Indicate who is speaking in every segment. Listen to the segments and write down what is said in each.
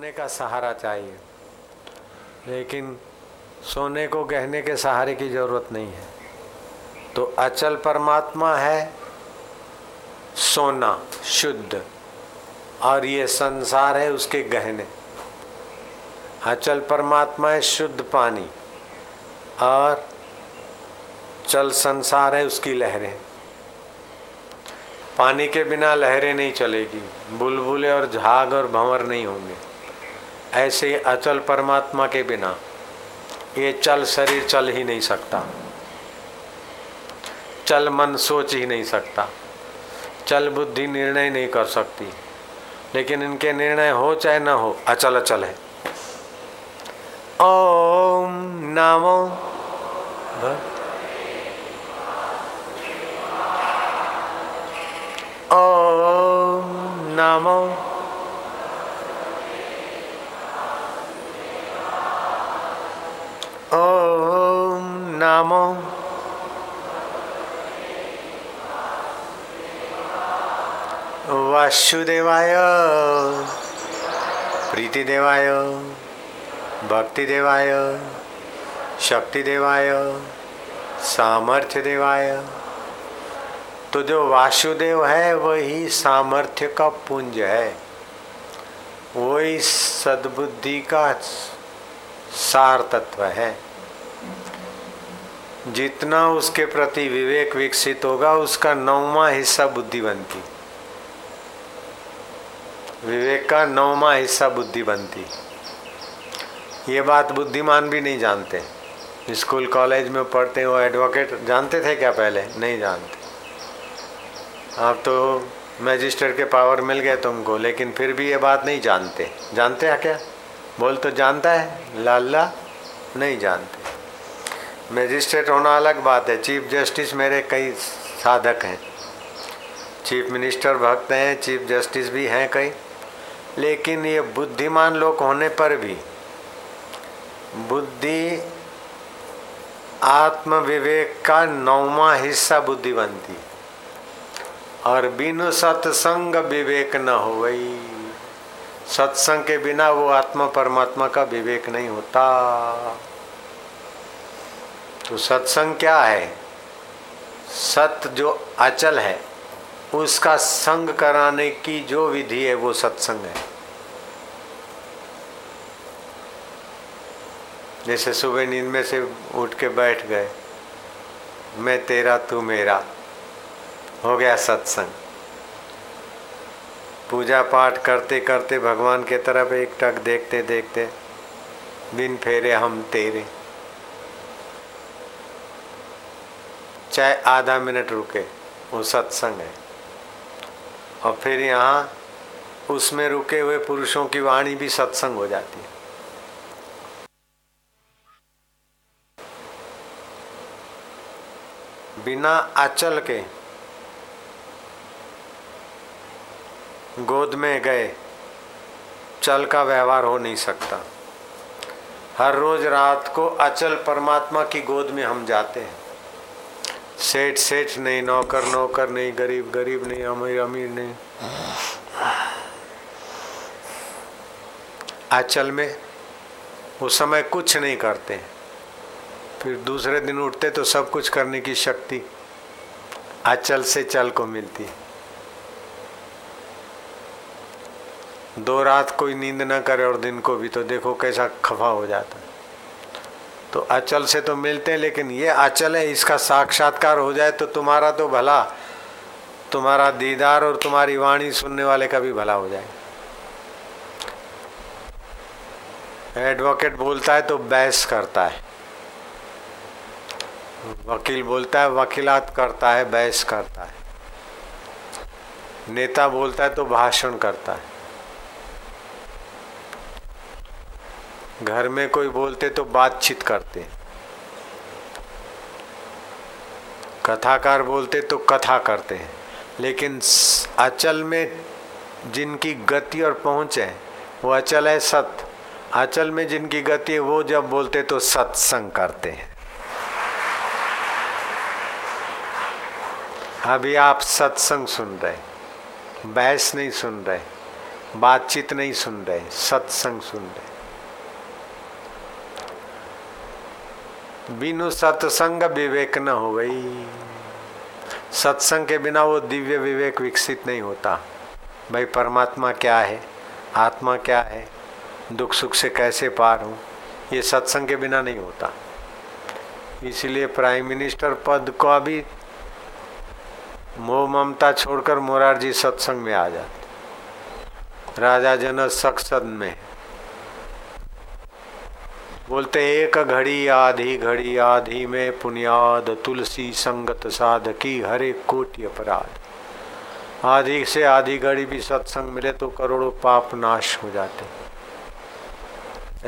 Speaker 1: सोने का सहारा चाहिए। लेकिन सोने को गहने के सहारे की ज़रूरत नहीं है। तो अचल परमात्मा है सोना, शुद्ध। और ये संसार है उसके गहने। अचल परमात्मा है शुद्ध पानी। और चल संसार है उसकी लहरें। पानी के बिना लहरें नहीं चलेगी। बुलबुले और झाग और भंवर नहीं होंगे। ऐसे अचल परमात्मा के बिना ये चल शरीर चल ही नहीं सकता। चल मन सोच ही नहीं सकता। चल बुद्धि निर्णय नहीं कर सकती। लेकिन इनके निर्णय हो चाहे ना हो, अचल अचल है। ओम नामो ओम नमो नमो। वासुदेवाय, प्रीतिदेवाय, भक्तिदेवाय, शक्तिदेवाय, सामर्थ्यदेवाय। तो जो वासुदेव है, वही सामर्थ्य का पुंज है। वही सद्बुद्धि का सार तत्व है। जितना उसके प्रति विवेक विकसित होगा, उसका नौवा हिस्सा बुद्धि बनती। विवेक का नौवा हिस्सा बुद्धि बनती। ये बात बुद्धिमान भी नहीं जानते। स्कूल, कॉलेज में पढ़ते वो एडवोकेट, जानते थे क्या पहले? नहीं जानते। आप तो मैजिस्ट्रेट के पावर मिल गए तुमको, लेकिन फिर भी ये बात नहीं जानते। जानते हैं क्या? बोल तो जानता है, लाला नहीं जानते। मैजिस्ट्रेट होना अलग बात है। चीफ जस्टिस मेरे कई साधक हैं। चीफ मिनिस्टर भक्त हैं, चीफ जस्टिस भी हैं कई। लेकिन ये बुद्धिमान लोग होने पर भी बुद्धि आत्म विवेक का नौवा हिस्सा बुद्धि बनती। और बिनु सत्संग विवेक न हो गई सत्संग के बिना वो आत्मा परमात्मा का विवेक नहीं होता। तो सत्संग क्या है? सत्य जो अचल है, उसका संग कराने की जो विधि है, वो सत्संग है। जैसे सुबह नींद में से उठ के बैठ गए, मैं तेरा, तू मेरा, हो गया सत्संग। पूजा पाठ करते करते भगवान के तरफ़ एक टक देखते देखते बिन फेरे हम तेरे। चाहे आधा मिनट रुके, वो सत्संग है। और फिर यहाँ उसमें रुके हुए पुरुषों की वाणी भी सत्संग हो जाती है। बिना अचल के गोद में गए, चल का व्यवहार हो नहीं सकता। हर रोज रात को अचल परमात्मा की गोद में हम जाते हैं। सेठ सेठ नहीं, नौकर नौकर नहीं, गरीब गरीब नहीं, अमीर अमीर नहीं। आचल में उस समय कुछ नहीं करते। फिर दूसरे दिन उठते तो सब कुछ करने की शक्ति आचल से चल को मिलती। दो रात कोई नींद ना करे और दिन को भी तो देखो कैसा खफा हो जाता। है तो अचल से तो मिलते हैं, लेकिन ये अचल है, इसका साक्षात्कार हो जाए तो तुम्हारा तो भला। तुम्हारा दीदार और तुम्हारी वाणी सुनने वाले का भी भला हो जाए। एडवोकेट बोलता है तो बहस करता है। वकील बोलता है, वकीलात करता है, बहस करता है। नेता बोलता है तो भाषण करता है। घर में कोई बोलते तो बातचीत करते। कथाकार बोलते तो कथा करते हैं। लेकिन अचल में जिनकी गति और पहुँच है, वो अचल है सत्य अचल में जिनकी गति है, वो जब बोलते तो सत्संग करते हैं। अभी आप सत्संग सुन रहे बहस नहीं सुन रहे, बातचीत नहीं सुन रहे, सत्संग सुन रहे बिनु सत्संग विवेक न हो गई सत्संग के बिना वो दिव्य विवेक विकसित नहीं होता। भाई, परमात्मा क्या है? आत्मा क्या है? दुख सुख से कैसे पार हूँ? ये सत्संग के बिना नहीं होता। इसलिए प्राइम मिनिस्टर पद को अभी मोह ममता छोड़कर मोरारजी सत्संग में आ जाते। राजा जनक सत्संग में। बोलते एक घड़ी, आधी घड़ी, आधी में पुनियाद, तुलसी संगत साध की हरे कोटि अपराध। आधी से आधी घड़ी भी सत्संग मिले तो करोड़ों पाप नाश हो जाते।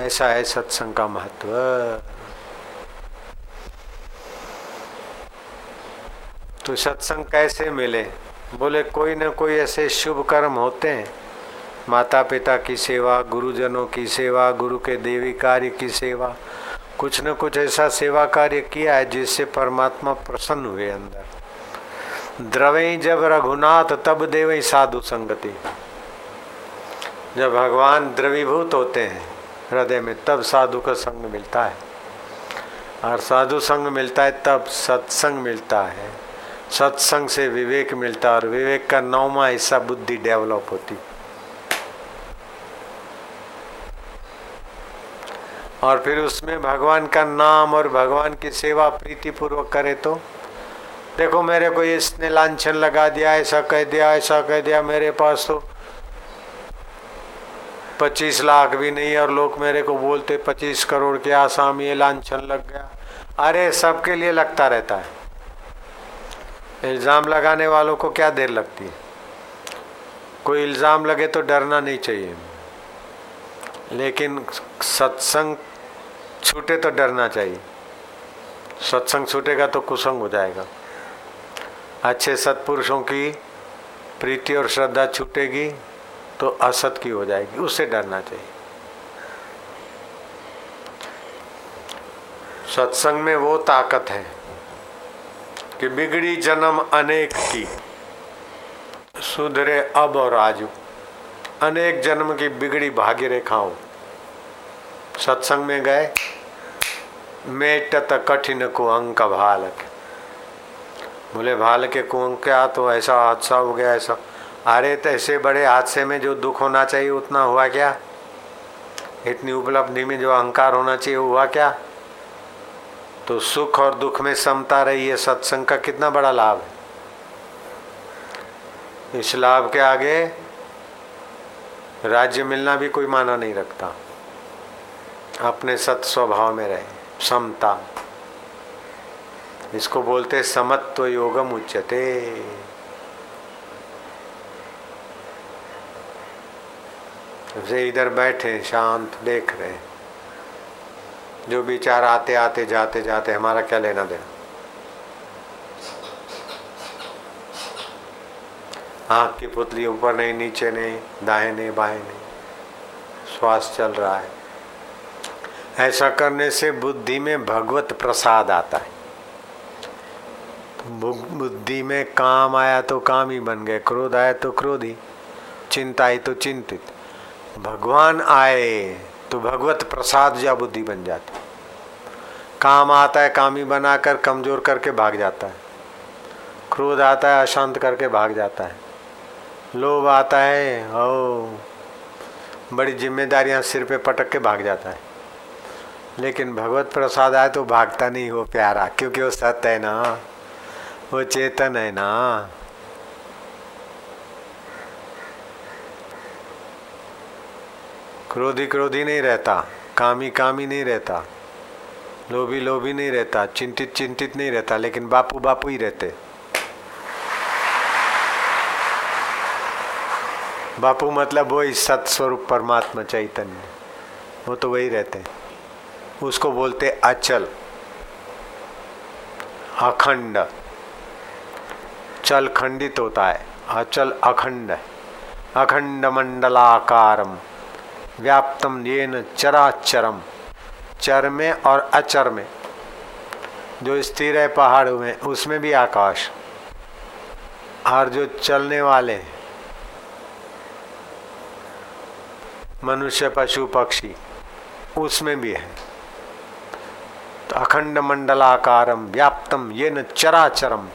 Speaker 1: ऐसा है सत्संग का महत्व। तो सत्संग कैसे मिले? बोले, कोई ना कोई ऐसे शुभ कर्म होते हैं। माता पिता की सेवा, गुरुजनों की सेवा, गुरु के देवी कार्य की सेवा। कुछ न कुछ ऐसा सेवा कार्य किया है जिससे परमात्मा प्रसन्न हुए अंदर। द्रवे जब रघुनाथ, तब देव साधु संगति। जब भगवान द्रवीभूत होते हैं, हृदय में तब साधु का संग मिलता है। और साधु संग मिलता है, तब सत्संग मिलता है। सत्संग से विवेक मिलता है और विवेक का नौवा हिस्सा बुद्धि डेवलप होती। और फिर उसमें भगवान का नाम और भगवान की सेवा प्रीति पूर्वक करे तो। देखो, मेरे को इसने लाछन लगा दिया, ऐसा कह दिया, ऐसा कह दिया, मेरे पास तो पच्चीस लाख भी नहीं और लोग मेरे को बोलते, पच्चीस करोड़ के आसाम ये लाछन लग गया। अरे, सबके लिए लगता रहता है। इल्ज़ाम लगाने वालों को क्या देर लगती है? कोई इल्ज़ाम लगे तो डरना नहीं चाहिए। लेकिन सत्संग छूटे तो डरना चाहिए। सत्संग छूटेगा तो कुसंग हो जाएगा। अच्छे सत्पुरुषों की प्रीति और श्रद्धा छूटेगी तो असत की हो जाएगी उससे डरना चाहिए। सत्संग में वो ताकत है कि बिगड़ी जन्म अनेक की, सुधरे अब और आजू। अनेक जन्म की बिगड़ी भाग्य रेखाओं सत्संग में गए। मेटत कठिन कुअंक भालक। बोले भाल के कुअंक क्या तो ऐसा हादसा हो गया ऐसा? अरे तो ऐसे बड़े हादसे में जो दुख होना चाहिए, उतना हुआ क्या? इतनी उपलब्धि में जो अहंकार होना चाहिए, हुआ क्या? तो सुख और दुख में समता रही है, सत्संग का कितना बड़ा लाभ है? इस लाभ के आगे राज्य मिलना भी कोई माना नहीं रखता। अपने सत स्वभाव में रहे, समता। इसको बोलते समत्व योगम उच्चते इधर बैठे, शांत देख रहे, जो विचार आते आते, जाते जाते, हमारा क्या लेना देना? आँख की पुतली ऊपर नहीं, नीचे नहीं, दाएँ नहीं, बाएँ नहीं, श्वास चल रहा है। ऐसा करने से बुद्धि में भगवत प्रसाद आता है। बुद्धि में काम आया तो काम ही बन गए, क्रोध आया तो क्रोधी चिंता आई तो चिंतित। भगवान आए तो भगवत प्रसाद या बुद्धि बन जाती। काम आता है, काम ही बनाकर कमज़ोर करके भाग जाता है। क्रोध आता है, अशांत करके भाग जाता है। लोभ आता है, ओ, बड़ी जिम्मेदारियाँ सिर पे पटक के भाग जाता है। लेकिन भगवत प्रसाद आए तो भागता नहीं वो प्यारा, क्योंकि वो सत्य है ना, वो चेतन है ना। क्रोधी क्रोधी नहीं रहता, कामी कामी नहीं रहता, लोभी लोभी नहीं रहता, चिंतित चिंतित नहीं रहता, लेकिन बापू बापू ही रहते। बापू मतलब वही सत्स्वरूप परमात्मा चैतन्य, वो तो वही रहते हैं। उसको बोलते अचल, अखंड। चल खंडित होता है, अचल अखंड अखंड मंडलाकारम व्याप्तम ये न चराचरम, चर में और अचर में। जो स्थिर है पहाड़ में, उसमें भी आकाश। और जो चलने वाले मनुष्य, पशु, पक्षी, उसमें भी है। तो अखंड मंडलाकारम व्याप्तम ये न चराचरम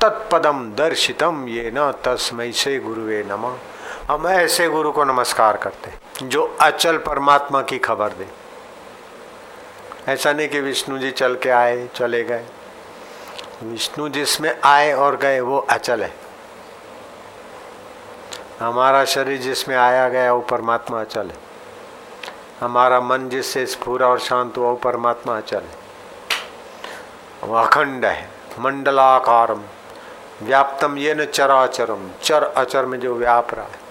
Speaker 1: तत्पदम दर्शितम ये न तस्मय से गुरुवे नम हम ऐसे गुरु को नमस्कार करते जो अचल परमात्मा की खबर दे। ऐसा नहीं कि विष्णु जी चल के आए, चले गए। विष्णु जिसमें आए और गए, वो अचल है। हमारा शरीर जिसमें आया, गया, वो परमात्मा अचल है। हमारा मन जिससे स्फूरा और शांत हुआ, वो परमात्मा अचल वो अखंड है, मंडलाकारम, व्याप्तम ये न चराचरम, चर अचर में जो व्याप रहा है।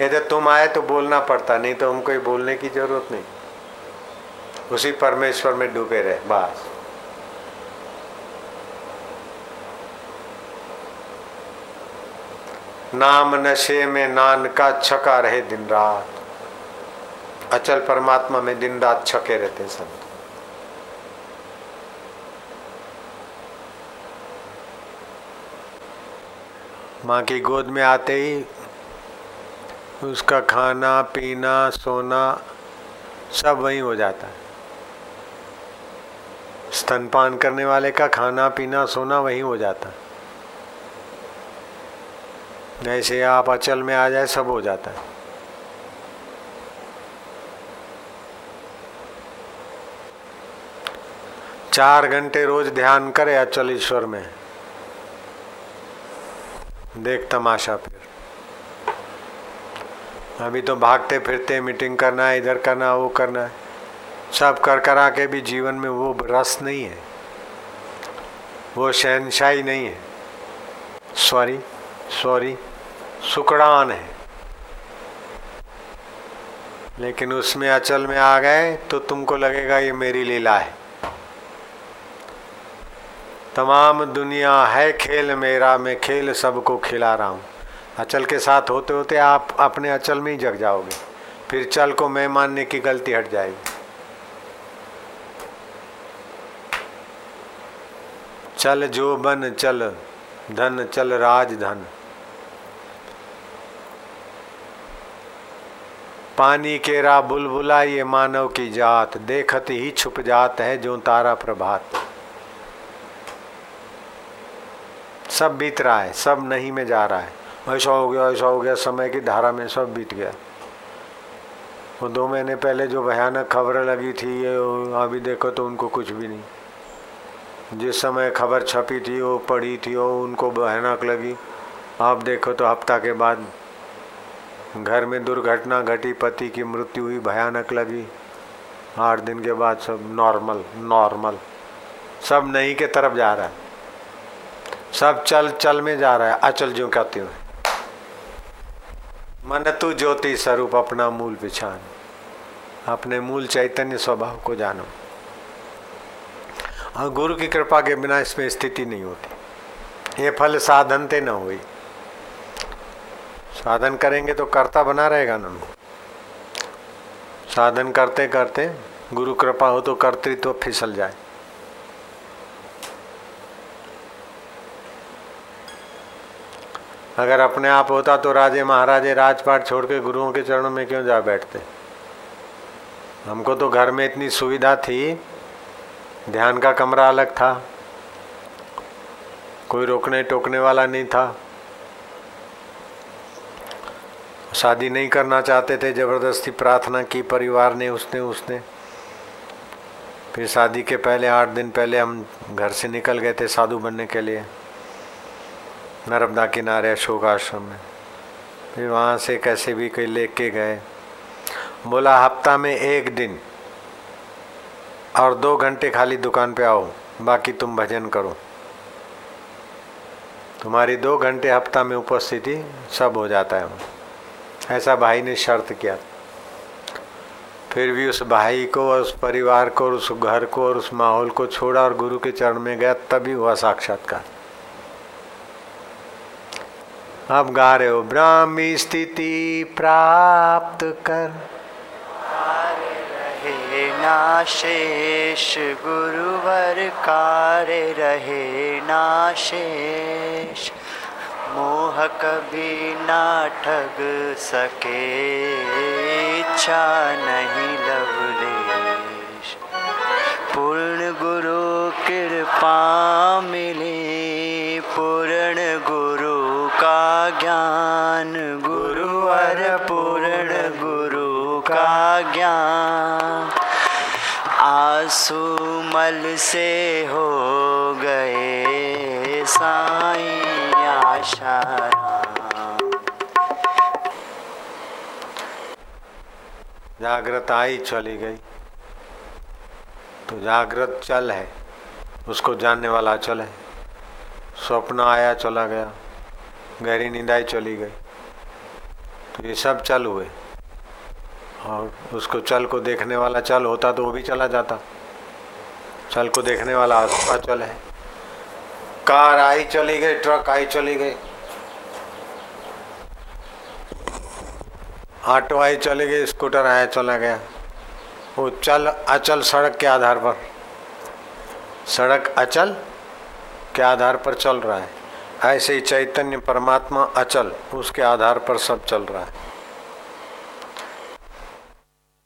Speaker 1: यदि तुम आए तो बोलना पड़ता, नहीं तो हमको बोलने की ज़रूरत नहीं। उसी परमेश्वर में डूबे रहे, बस। नाम नशे में नान का छका रहे दिन रात। अचल परमात्मा में दिन रात छके रहते संत माँ की गोद में आते ही उसका खाना, पीना, सोना सब वहीं हो जाता है। स्तनपान करने वाले का खाना, पीना, सोना वहीं हो जाता है। ऐसे आप अचल में आ जाए, सब हो जाता है। चार घंटे रोज ध्यान करे अचल ईश्वर में। देख तमाशा फिर। अभी तो भागते फिरते मीटिंग करना है, इधर करना है, वो करना है। सब कर करा के भी जीवन में वो रस नहीं है। वो शहनशाही नहीं है। सॉरी सॉरी, सुकड़ान है। लेकिन उसमें अचल में आ गए तो तुमको लगेगा ये मेरी लीला है। तमाम दुनिया है खेल मेरा, मैं खेल सबको खिला रहा हूँ। अचल के साथ होते होते आप अपने अचल में ही जग जाओगे। फिर चल को मैं मानने की गलती हट जाएगी। चल जो बन चल, धन चल राज धन। पानी केरा बुलबुला ये मानव की जात, देखत ही छुप जात है जो तारा प्रभात। सब बीत रहा है, सब नहीं में जा रहा है। ऐसा हो गया, ऐसा हो गया, समय की धारा में सब बीत गया। वो दो महीने पहले जो भयानक खबर लगी थी, ये अभी देखो तो उनको कुछ भी नहीं। जिस समय खबर छपी थी, वो पड़ी थी, वो उनको भयानक लगी। आप देखो तो हफ़्ता के बाद घर में दुर्घटना घटी, पति की मृत्यु हुई, भयानक लगी। आठ दिन के बाद सब नॉर्मल नॉर्मल सब नहीं के तरफ़ जा रहा है। सब चल चल में जा रहा है। अचल जो कहते हुए मन तू ज्योति स्वरूप, अपना मूल पिछान अपने मूल चैतन्य स्वभाव को जानो। और गुरु की कृपा के बिना इसमें स्थिति नहीं होती। ये फल साधन ते न हुई। साधन करेंगे तो कर्ता बना रहेगा ना साधन करते करते गुरु कृपा हो तो कर्तृत्व तो फिसल जाए। अगर अपने आप होता तो राजे महाराजे राजपाट छोड़ के गुरुओं के चरणों में क्यों जा बैठते? हमको तो घर में इतनी सुविधा थी, ध्यान का कमरा अलग था, कोई रोकने टोकने वाला नहीं था। शादी नहीं करना चाहते थे, ज़बरदस्ती प्रार्थना की परिवार ने, उसने उसने। फिर शादी के पहले आठ दिन पहले हम घर से निकल गए थे साधु बनने के लिए, नर्मदा किनारे अशोक आश्रम में। फिर वहाँ से कैसे भी कहीं ले के गए। बोला, हफ़्ता में एक दिन और दो घंटे खाली दुकान पे आओ, बाकी तुम भजन करो। तुम्हारी दो घंटे हफ़्ता में उपस्थिति सब हो जाता है। ऐसा भाई ने शर्त किया। फिर भी उस भाई को, उस परिवार को, और उस घर को, और उस माहौल को छोड़ा और गुरु के चरण में गया, तभी हुआ साक्षात्कार। अब गा रहे हो, ब्राह्मी स्थिति प्राप्त कर।
Speaker 2: रहे नाशेष गुरुवर कार्य रहे नाशेष मोह कभी ना ठग सके, इच्छा नहीं लवलेश। पूर्ण गुरु कृपा मिले, पूर्ण गुरु का ज्ञान। गुरु अर पूर्ण गुरु का ज्ञान। आँसू मल से हो गए साईं।
Speaker 1: जागृत आई चली गई। तो जागृत चल है। उसको जानने वाला अचल है। स्वप्न आया चला गया। गहरी नींदाई चली गई। तो ये सब चल हुए। और उसको चल को देखने वाला चल होता तो वो भी चला जाता। चल को देखने वाला अचल है। कार आई चली गई, ट्रक आई चली गई। ऑटो आई चली गई, स्कूटर आया चला गया। वो चल, अचल सड़क के आधार पर। सड़क अचल के आधार पर चल रहा है। ऐसे ही चैतन्य परमात्मा अचल, उसके आधार पर सब चल रहा है।